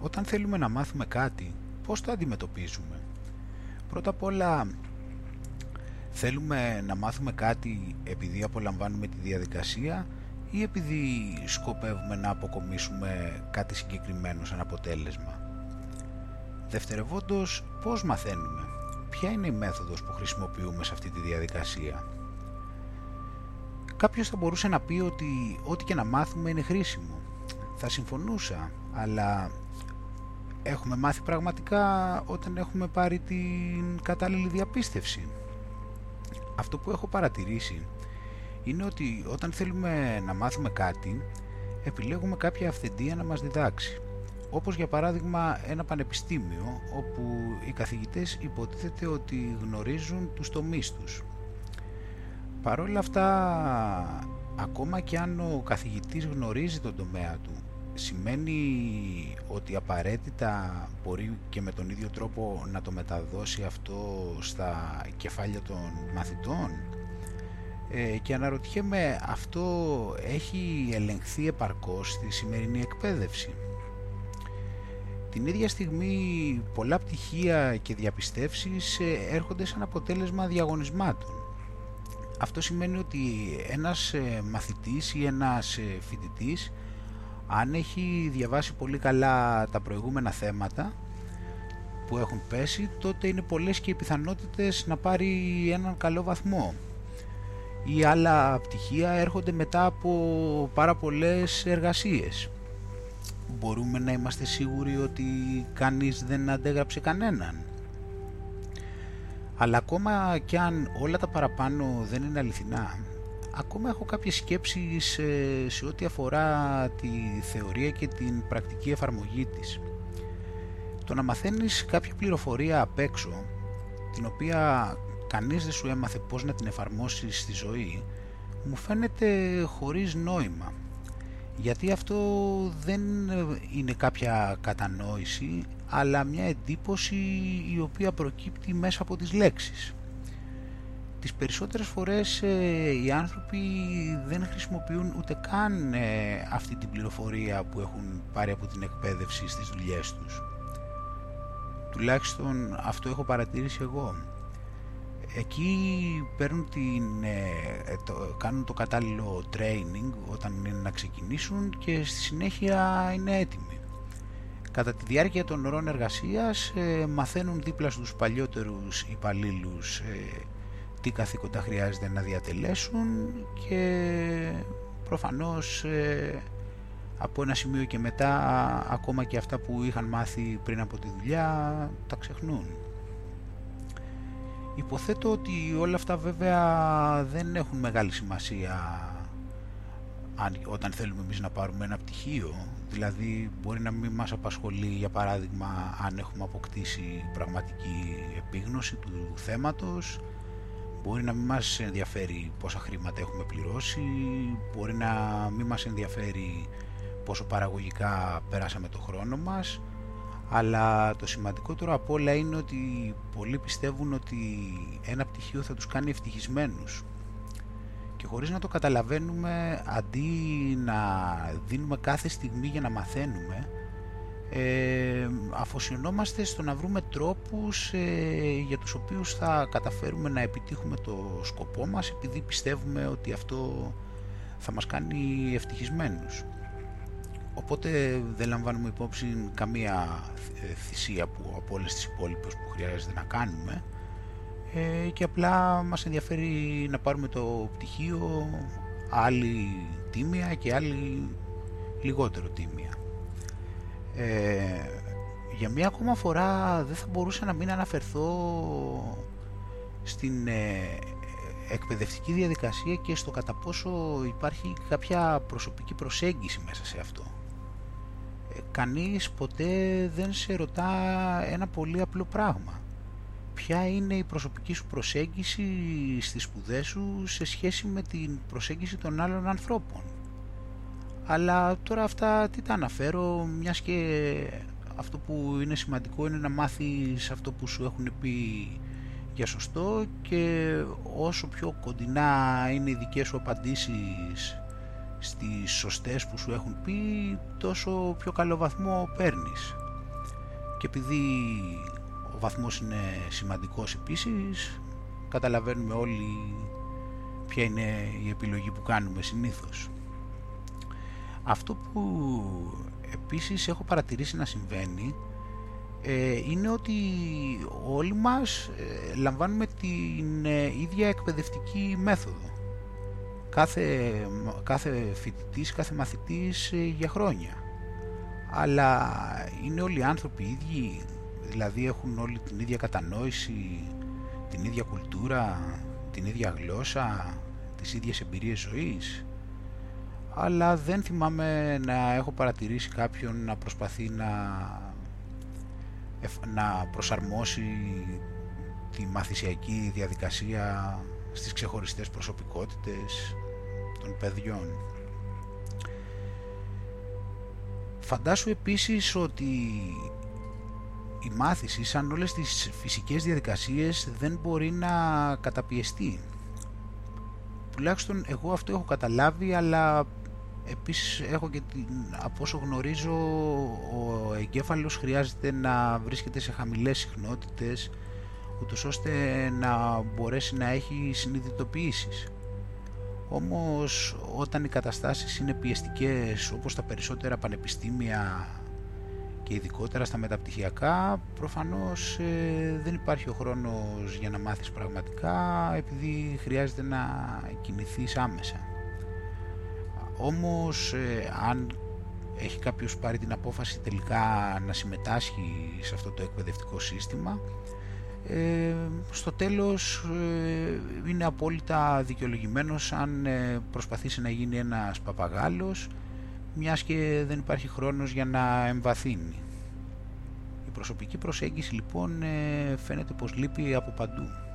όταν θέλουμε να μάθουμε κάτι, πώς το αντιμετωπίζουμε; Πρώτα απ' όλα θέλουμε να μάθουμε κάτι επειδή απολαμβάνουμε τη διαδικασία ή επειδή σκοπεύουμε να αποκομίσουμε κάτι συγκεκριμένο σαν αποτέλεσμα; Δευτερευόντως, πώς μαθαίνουμε, ποια είναι η μέθοδος που χρησιμοποιούμε σε αυτή τη διαδικασία; Κάποιος θα μπορούσε να πει ότι ό,τι και να μάθουμε είναι χρήσιμο. Θα συμφωνούσα, αλλά έχουμε μάθει πραγματικά όταν έχουμε πάρει την κατάλληλη διαπίστευση. Αυτό που έχω παρατηρήσει είναι ότι όταν θέλουμε να μάθουμε κάτι, επιλέγουμε κάποια αυθεντία να μας διδάξει. Όπως για παράδειγμα ένα πανεπιστήμιο όπου οι καθηγητές υποτίθεται ότι γνωρίζουν τους τομείς τους. Παρόλα αυτά, ακόμα και αν ο καθηγητής γνωρίζει τον τομέα του, σημαίνει ότι απαραίτητα μπορεί και με τον ίδιο τρόπο να το μεταδώσει αυτό στα κεφάλια των μαθητών; Ε, και αναρωτιέμαι αυτό έχει ελεγχθεί επαρκώς στη σημερινή εκπαίδευση; Την ίδια στιγμή πολλά πτυχία και διαπιστεύσεις ε, έρχονται σαν αποτέλεσμα διαγωνισμάτων. Αυτό σημαίνει ότι ένας ε, μαθητής ή ένας φοιτητής αν έχει διαβάσει πολύ καλά τα προηγούμενα θέματα που έχουν πέσει τότε είναι πολλές και οι πιθανότητες να πάρει έναν καλό βαθμό ή άλλα πτυχία έρχονται μετά από πάρα πολλές εργασίες. Μπορούμε να είμαστε σίγουροι ότι κανείς δεν αντέγραψε κανέναν. Αλλά ακόμα και αν όλα τα παραπάνω δεν είναι αληθινά, ακόμα έχω κάποιες σκέψεις σε, σε ό,τι αφορά τη θεωρία και την πρακτική εφαρμογή της. Το να μαθαίνεις κάποια πληροφορία απ' έξω, την οποία κανείς δεν σου έμαθε πώς να την εφαρμόσεις στη ζωή, μου φαίνεται χωρίς νόημα. Γιατί αυτό δεν είναι κάποια κατανόηση, αλλά μια εντύπωση η οποία προκύπτει μέσα από τις λέξεις. Τις περισσότερες φορές ε, οι άνθρωποι δεν χρησιμοποιούν ούτε καν ε, αυτή την πληροφορία που έχουν πάρει από την εκπαίδευση στις δουλειές τους. Τουλάχιστον αυτό έχω παρατηρήσει εγώ εκεί παίρνουν την, ε, το, κάνουν το κατάλληλο training όταν είναι να ξεκινήσουν και στη συνέχεια είναι έτοιμοι. Κατά τη διάρκεια των ωρών εργασίας ε, μαθαίνουν δίπλα στους παλιότερους υπαλλήλους ε, τι καθήκοντα χρειάζεται να διατελέσουν και προφανώς από ένα σημείο και μετά ακόμα και αυτά που είχαν μάθει πριν από τη δουλειά τα ξεχνούν. Υποθέτω ότι όλα αυτά βέβαια δεν έχουν μεγάλη σημασία όταν θέλουμε εμείς να πάρουμε ένα πτυχίο. Δηλαδή μπορεί να μην μας απασχολεί για παράδειγμα αν έχουμε αποκτήσει πραγματική επίγνωση του θέματος. Μπορεί να μην μας ενδιαφέρει πόσα χρήματα έχουμε πληρώσει. Μπορεί να μην μας ενδιαφέρει πόσο παραγωγικά περάσαμε το χρόνο μας αλλά το σημαντικότερο από όλα είναι ότι πολλοί πιστεύουν ότι ένα πτυχίο θα τους κάνει ευτυχισμένους και χωρίς να το καταλαβαίνουμε αντί να δίνουμε κάθε στιγμή για να μαθαίνουμε ε, αφοσιωνόμαστε στο να βρούμε τρόπους ε, για τους οποίους θα καταφέρουμε να επιτύχουμε το σκοπό μας επειδή πιστεύουμε ότι αυτό θα μας κάνει ευτυχισμένους. Οπότε δεν λαμβάνουμε υπόψη καμία ε, θυσία που, από όλες τις υπόλοιπες που χρειάζεται να κάνουμε ε, και απλά μας ενδιαφέρει να πάρουμε το πτυχίο άλλη τίμια και άλλη λιγότερο τίμια. Ε, για μία ακόμα φορά δεν θα μπορούσα να μην αναφερθώ στην ε, εκπαιδευτική διαδικασία και στο κατά πόσο υπάρχει κάποια προσωπική προσέγγιση μέσα σε αυτό κανείς ποτέ δεν σε ρωτά ένα πολύ απλό πράγμα. Ποια είναι η προσωπική σου προσέγγιση στις σπουδές σου σε σχέση με την προσέγγιση των άλλων ανθρώπων; Αλλά τώρα αυτά τι τα αναφέρω, μιας και αυτό που είναι σημαντικό είναι να μάθεις αυτό που σου έχουν πει για σωστό και όσο πιο κοντινά είναι οι δικές σου απαντήσεις στις σωστές που σου έχουν πει τόσο πιο καλό βαθμό παίρνεις. και επειδή ο βαθμός είναι σημαντικός επίσης καταλαβαίνουμε όλοι ποια είναι η επιλογή που κάνουμε συνήθως. Αυτό που επίσης έχω παρατηρήσει να συμβαίνει ε, είναι ότι όλοι μας ε, λαμβάνουμε την ε, ίδια εκπαιδευτική μέθοδο. Κάθε, κάθε φοιτητής, κάθε μαθητής για χρόνια. Αλλά είναι όλοι οι άνθρωποι ίδιοι, δηλαδή έχουν όλοι την ίδια κατανόηση, την ίδια κουλτούρα, την ίδια γλώσσα, τις ίδιες εμπειρίες ζωής αλλά δεν θυμάμαι να έχω παρατηρήσει κάποιον να προσπαθεί να, να προσαρμόσει τη μαθησιακή διαδικασία στις ξεχωριστές προσωπικότητες των παιδιών. Φαντάσου επίσης ότι η μάθηση σαν όλες τις φυσικές διαδικασίες δεν μπορεί να καταπιεστεί. Τουλάχιστον εγώ αυτό έχω καταλάβει αλλά Επίσης έχω και την, από όσο γνωρίζω ο εγκέφαλος χρειάζεται να βρίσκεται σε χαμηλές συχνότητες ούτως ώστε να μπορέσει να έχει συνειδητοποιήσεις. Όμως όταν οι καταστάσεις είναι πιεστικές όπως τα περισσότερα πανεπιστήμια και ειδικότερα στα μεταπτυχιακά προφανώς ε, δεν υπάρχει ο χρόνος για να μάθεις πραγματικά επειδή χρειάζεται να κινηθείς άμεσα. Όμως ε, αν έχει κάποιος πάρει την απόφαση τελικά να συμμετάσχει σε αυτό το εκπαιδευτικό σύστημα ε, στο τέλος ε, είναι απόλυτα δικαιολογημένος αν ε, προσπαθήσει να γίνει ένας παπαγάλος μιας και δεν υπάρχει χρόνος για να εμβαθύνει. Η προσωπική προσέγγιση λοιπόν ε, φαίνεται πως λείπει από παντού.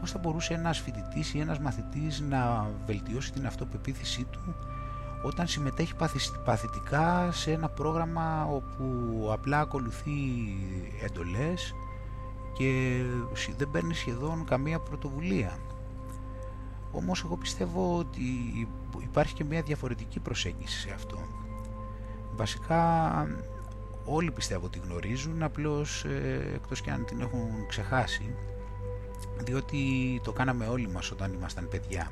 Πώς θα μπορούσε ένας φοιτητής ή ένας μαθητής να βελτιώσει την αυτοπεποίθησή του όταν συμμετέχει παθητικά σε ένα πρόγραμμα όπου απλά ακολουθεί εντολές και δεν παίρνει σχεδόν καμία πρωτοβουλία. Όμως εγώ πιστεύω ότι υπάρχει και μια διαφορετική προσέγγιση σε αυτό. Βασικά όλοι πιστεύω ότι γνωρίζουν, απλώς ε, εκτός και αν την έχουν ξεχάσει, διότι το κάναμε όλοι μας όταν ήμασταν παιδιά.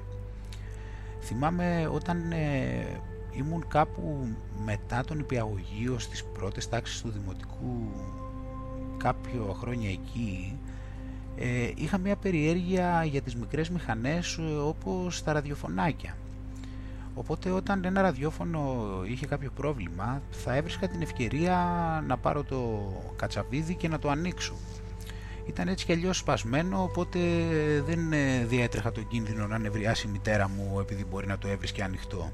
Θυμάμαι όταν ε, ήμουν κάπου μετά τον υπηαγωγείο στις πρώτες τάξεις του Δημοτικού κάποιο χρόνια εκεί ε, είχα μια περιέργεια για τις μικρές μηχανές ε, όπως τα ραδιοφωνάκια. Οπότε όταν ένα ραδιόφωνο είχε κάποιο πρόβλημα θα έβρισκα την ευκαιρία να πάρω το κατσαβίδι και να το ανοίξω ήταν έτσι κι αλλιώς σπασμένο οπότε δεν ε, διέτρεχα τον κίνδυνο να νευριάσει η μητέρα μου επειδή μπορεί να το έβρισκε ανοιχτό.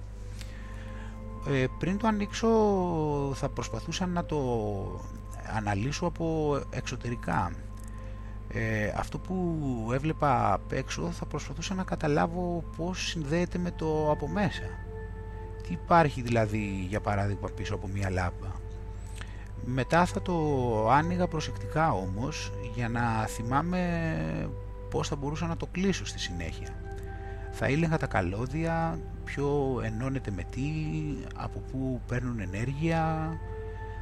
Ε, πριν το ανοίξω θα προσπαθούσα να το αναλύσω από εξωτερικά. Ε, αυτό που έβλεπα απ' έξω θα προσπαθούσα να καταλάβω πώς συνδέεται με το από μέσα. Τι υπάρχει δηλαδή για παράδειγμα πίσω από μια λάμπα. Μετά θα το άνοιγα προσεκτικά όμως για να θυμάμαι πώς θα μπορούσα να το κλείσω στη συνέχεια. Θα ήλεγα τα καλώδια, ποιο ενώνεται με τι, από πού παίρνουν ενέργεια,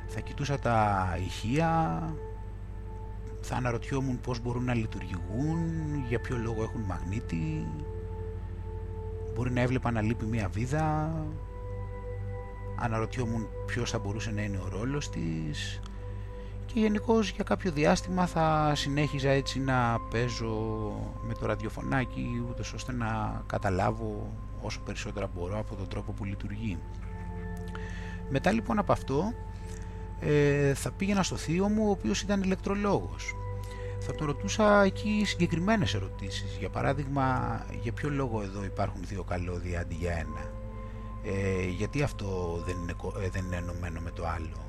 θα κοιτούσα τα ηχεία, θα αναρωτιόμουν πώς μπορούν να λειτουργούν, για ποιο λόγο έχουν μαγνήτη, μπορεί να έβλεπα να λείπει μία βίδα, αναρωτιόμουν ποιος θα μπορούσε να είναι ο ρόλος της και γενικώς για κάποιο διάστημα θα συνέχιζα έτσι να παίζω με το ραδιοφωνάκι ούτως ώστε να καταλάβω όσο περισσότερα μπορώ από τον τρόπο που λειτουργεί. Μετά λοιπόν από αυτό ε, θα πήγαινα στο θείο μου ο οποίος ήταν ηλεκτρολόγος. Θα τον ρωτούσα εκεί συγκεκριμένες ερωτήσεις. Για παράδειγμα, για ποιο λόγο εδώ υπάρχουν δύο καλώδια αντί για ένα; Ε, γιατί αυτό δεν είναι, ε, δεν είναι ενωμένο με το άλλο;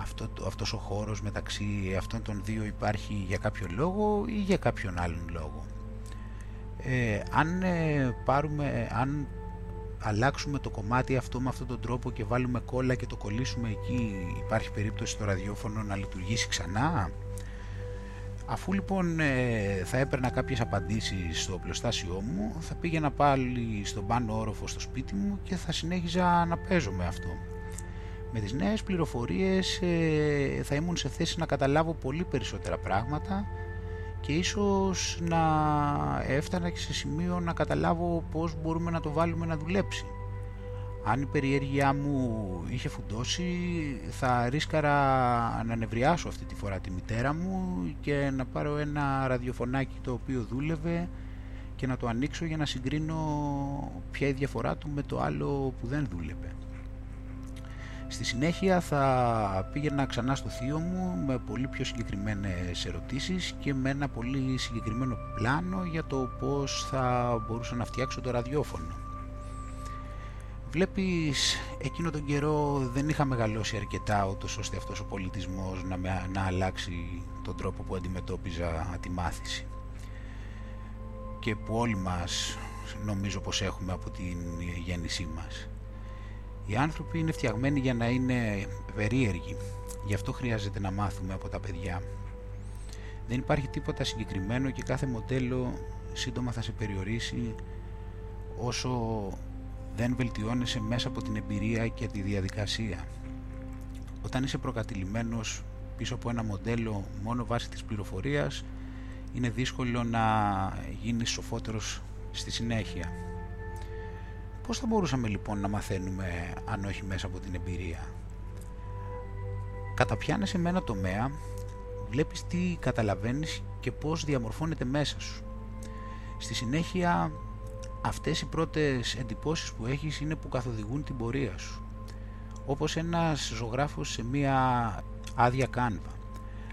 Αυτό, αυτός ο χώρος μεταξύ αυτών των δύο υπάρχει για κάποιο λόγο ή για κάποιον άλλον λόγο; Ε, αν ε, πάρουμε, αν αλλάξουμε το κομμάτι αυτό με αυτόν τον τρόπο και βάλουμε κόλλα και το κολλήσουμε εκεί, υπάρχει περίπτωση στο ραδιόφωνο να λειτουργήσει ξανά; Αφού λοιπόν ε, θα έπαιρνα κάποιες απαντήσεις στο πλωστάσιό μου, θα πήγαινα πάλι στον πάνω όροφο στο σπίτι μου και θα συνέχιζα να παίζω με αυτό. Με τις νέες πληροφορίες ε, θα ήμουν σε θέση να καταλάβω πολύ περισσότερα πράγματα και ίσως να έφτανα και σε σημείο να καταλάβω πώς μπορούμε να το βάλουμε να δουλέψει. Αν η περιέργειά μου είχε φουντώσει θα ρίσκαρα να νευριάσω αυτή τη φορά τη μητέρα μου και να πάρω ένα ραδιοφωνάκι το οποίο δούλευε και να το ανοίξω για να συγκρίνω ποια η διαφορά του με το άλλο που δεν δούλευε. Στη συνέχεια θα πήγαινα ξανά στο θείο μου με πολύ πιο συγκεκριμένες ερωτήσεις και με ένα πολύ συγκεκριμένο πλάνο για το πώς θα μπορούσα να φτιάξω το ραδιόφωνο. Βλέπεις, εκείνο τον καιρό δεν είχα μεγαλώσει αρκετά ούτως ώστε αυτός ο πολιτισμός να, να αλλάξει τον τρόπο που αντιμετώπιζα τη μάθηση και που όλοι μας νομίζω πως έχουμε από την γέννησή μας. Οι άνθρωποι είναι φτιαγμένοι για να είναι περίεργοι, γι' αυτό χρειάζεται να μάθουμε από τα παιδιά. Δεν υπάρχει τίποτα συγκεκριμένο και κάθε μοντέλο σύντομα θα σε περιορίσει όσο δεν βελτιώνεσαι μέσα από την εμπειρία και τη διαδικασία. Όταν είσαι προκατηλημένος πίσω από ένα μοντέλο μόνο βάσει της πληροφορίας είναι δύσκολο να γίνεις σοφότερος στη συνέχεια. Πώς θα μπορούσαμε λοιπόν να μαθαίνουμε αν όχι μέσα από την εμπειρία; Καταπιάνεσαι με ένα τομέα, βλέπεις τι καταλαβαίνεις και πώς διαμορφώνεται μέσα σου. Στη συνέχεια αυτές οι πρώτες εντυπώσεις που έχεις είναι που καθοδηγούν την πορεία σου. Όπως ένας ζωγράφος σε μία άδεια κάνβα.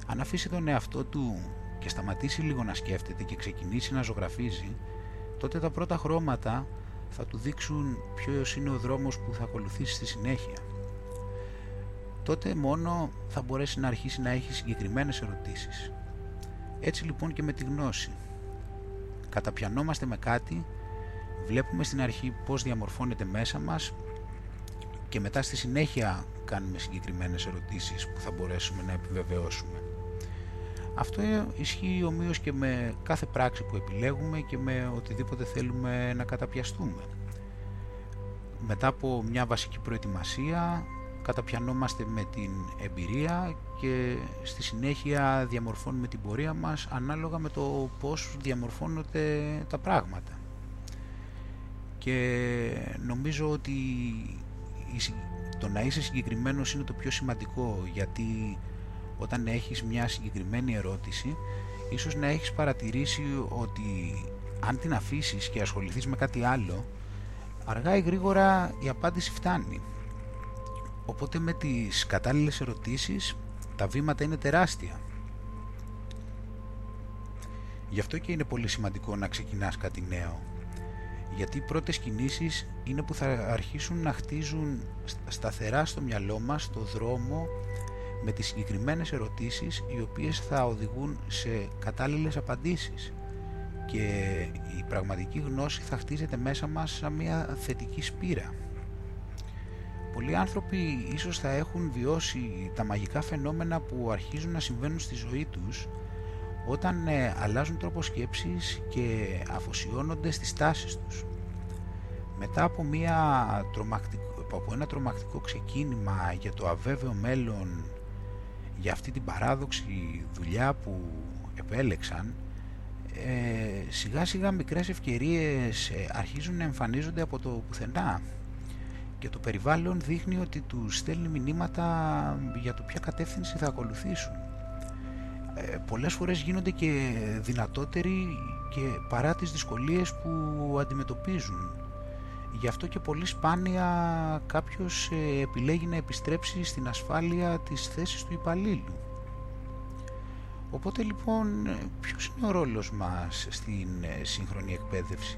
Αν αφήσει τον εαυτό του και σταματήσει λίγο να σκέφτεται και ξεκινήσει να ζωγραφίζει, τότε τα πρώτα χρώματα θα του δείξουν ποιος είναι ο δρόμος που θα ακολουθήσει στη συνέχεια. Τότε μόνο θα μπορέσει να αρχίσει να έχει συγκεκριμένες ερωτήσεις. Έτσι λοιπόν και με τη γνώση. Καταπιανόμαστε με κάτι, βλέπουμε στην αρχή πώς διαμορφώνεται μέσα μας και μετά στη συνέχεια κάνουμε συγκεκριμένες ερωτήσεις που θα μπορέσουμε να επιβεβαιώσουμε. Αυτό ισχύει ομοίως και με κάθε πράξη που επιλέγουμε και με οτιδήποτε θέλουμε να καταπιαστούμε. Μετά από μια βασική προετοιμασία καταπιανόμαστε με την εμπειρία και στη συνέχεια διαμορφώνουμε την πορεία μας ανάλογα με το πώς διαμορφώνονται τα πράγματα. Και νομίζω ότι το να είσαι συγκεκριμένος είναι το πιο σημαντικό γιατί όταν έχεις μια συγκεκριμένη ερώτηση ίσως να έχεις παρατηρήσει ότι αν την αφήσεις και ασχοληθείς με κάτι άλλο αργά ή γρήγορα η απάντηση φτάνει. Οπότε με τις κατάλληλες ερωτήσεις τα βήματα είναι τεράστια. Γι' αυτό και είναι πολύ σημαντικό να ξεκινάς κάτι νέο γιατί οι πρώτες κινήσεις είναι που θα αρχίσουν να χτίζουν σταθερά στο μυαλό μας το δρόμο με τις συγκεκριμένες ερωτήσεις οι οποίες θα οδηγούν σε κατάλληλες απαντήσεις και η πραγματική γνώση θα χτίζεται μέσα μας σαν μια θετική σπήρα. Πολλοί άνθρωποι ίσως θα έχουν βιώσει τα μαγικά φαινόμενα που αρχίζουν να συμβαίνουν στη ζωή τους όταν ε, αλλάζουν τρόπο σκέψης και αφοσιώνονται στις τάσεις τους. Μετά από, μια από ένα τρομακτικό ξεκίνημα για το αβέβαιο μέλλον για αυτή την παράδοξη δουλειά που επέλεξαν ε, σιγά σιγά μικρές ευκαιρίες ε, αρχίζουν να εμφανίζονται από το πουθενά και το περιβάλλον δείχνει ότι τους στέλνει μηνύματα για το ποια κατεύθυνση θα ακολουθήσουν. Ε, πολλές φορές γίνονται και δυνατότεροι και παρά τις δυσκολίες που αντιμετωπίζουν Γι' αυτό και πολύ σπάνια κάποιος ε, επιλέγει να επιστρέψει στην ασφάλεια της θέσης του υπαλλήλου. Οπότε λοιπόν ποιος είναι ο ρόλος μας στην ε, σύγχρονη εκπαίδευση;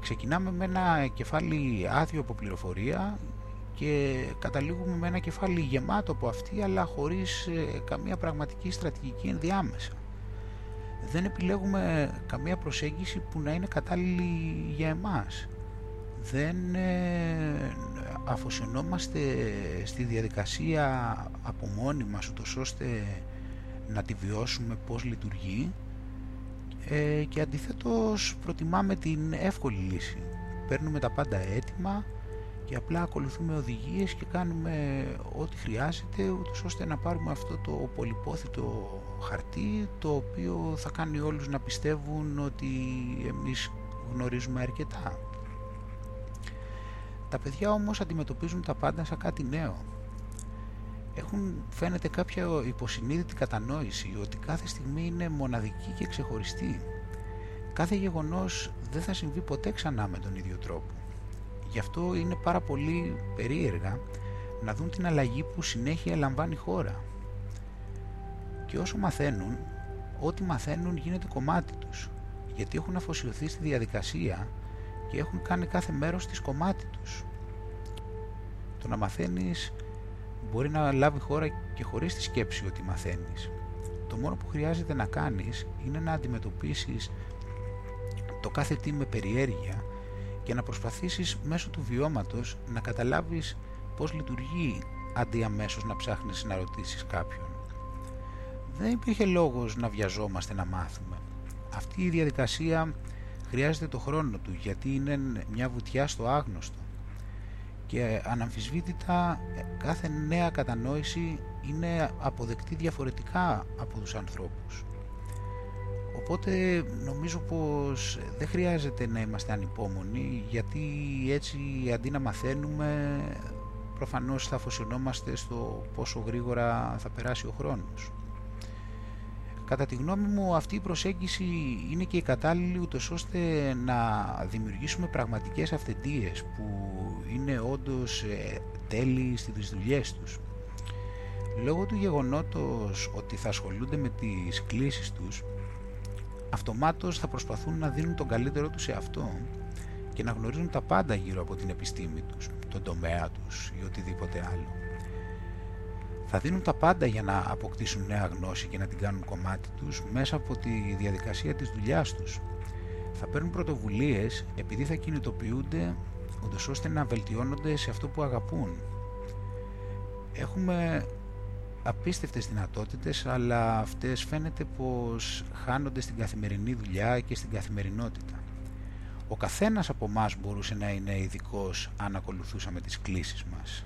Ξεκινάμε με ένα κεφάλι άδειο από πληροφορία και καταλήγουμε με ένα κεφάλι γεμάτο από αυτή αλλά χωρίς ε, καμία πραγματική στρατηγική ενδιάμεσα. Δεν επιλέγουμε καμία προσέγγιση που να είναι κατάλληλη για εμάς δεν ε, αφοσιωνόμαστε στη διαδικασία από μόνοι μας ούτως ώστε να τη βιώσουμε πώς λειτουργεί ε, και αντιθέτως προτιμάμε την εύκολη λύση. Παίρνουμε τα πάντα έτοιμα και απλά ακολουθούμε οδηγίες και κάνουμε ό,τι χρειάζεται ούτως ώστε να πάρουμε αυτό το πολυπόθητο χαρτί το οποίο θα κάνει όλους να πιστεύουν ότι εμείς γνωρίζουμε αρκετά. Τα παιδιά όμως αντιμετωπίζουν τα πάντα σαν κάτι νέο. Έχουν φαίνεται κάποια υποσυνείδητη κατανόηση ότι κάθε στιγμή είναι μοναδική και ξεχωριστή. Κάθε γεγονός δεν θα συμβεί ποτέ ξανά με τον ίδιο τρόπο. Γι' αυτό είναι πάρα πολύ περίεργα να δουν την αλλαγή που συνέχεια λαμβάνει η χώρα. Και όσο μαθαίνουν, ό,τι μαθαίνουν γίνεται κομμάτι τους, γιατί έχουν αφοσιωθεί στη διαδικασία και έχουν κάνει κάθε μέρος της κομμάτι τους. Το να μαθαίνεις μπορεί να λάβει χώρα και χωρίς τη σκέψη ότι μαθαίνεις. Το μόνο που χρειάζεται να κάνεις είναι να αντιμετωπίσεις το κάθε τι με περιέργεια και να προσπαθήσεις μέσω του βιώματος να καταλάβεις πώς λειτουργεί αντί αμέσως να ψάχνεις να ρωτήσεις κάποιον. Δεν υπήρχε λόγος να βιαζόμαστε να μάθουμε. Αυτή η διαδικασία χρειάζεται το χρόνο του γιατί είναι μια βουτιά στο άγνωστο και αναμφισβήτητα κάθε νέα κατανόηση είναι αποδεκτή διαφορετικά από τους ανθρώπους. Οπότε νομίζω πως δεν χρειάζεται να είμαστε ανυπόμονοι γιατί έτσι αντί να μαθαίνουμε προφανώς θα αφοσιωνόμαστε στο πόσο γρήγορα θα περάσει ο χρόνος. Κατά τη γνώμη μου αυτή η προσέγγιση είναι και η κατάλληλη ούτως ώστε να δημιουργήσουμε πραγματικές αυθεντίες που είναι όντως ε, τέλειοι στις δουλειές τους. Λόγω του γεγονότος ότι θα ασχολούνται με τις κλήσεις τους, αυτομάτως θα προσπαθούν να δίνουν τον καλύτερο τους σε αυτό και να γνωρίζουν τα πάντα γύρω από την επιστήμη τους, τον τομέα τους ή οτιδήποτε άλλο. Θα δίνουν τα πάντα για να αποκτήσουν νέα γνώση και να την κάνουν κομμάτι τους μέσα από τη διαδικασία της δουλειάς τους. Θα παίρνουν πρωτοβουλίες επειδή θα κινητοποιούνται ούτως ώστε να βελτιώνονται σε αυτό που αγαπούν. Έχουμε απίστευτες δυνατότητες αλλά αυτές φαίνεται πως χάνονται στην καθημερινή δουλειά και στην καθημερινότητα. Ο καθένας από μας μπορούσε να είναι ειδικός αν ακολουθούσαμε τις κλήσεις μας.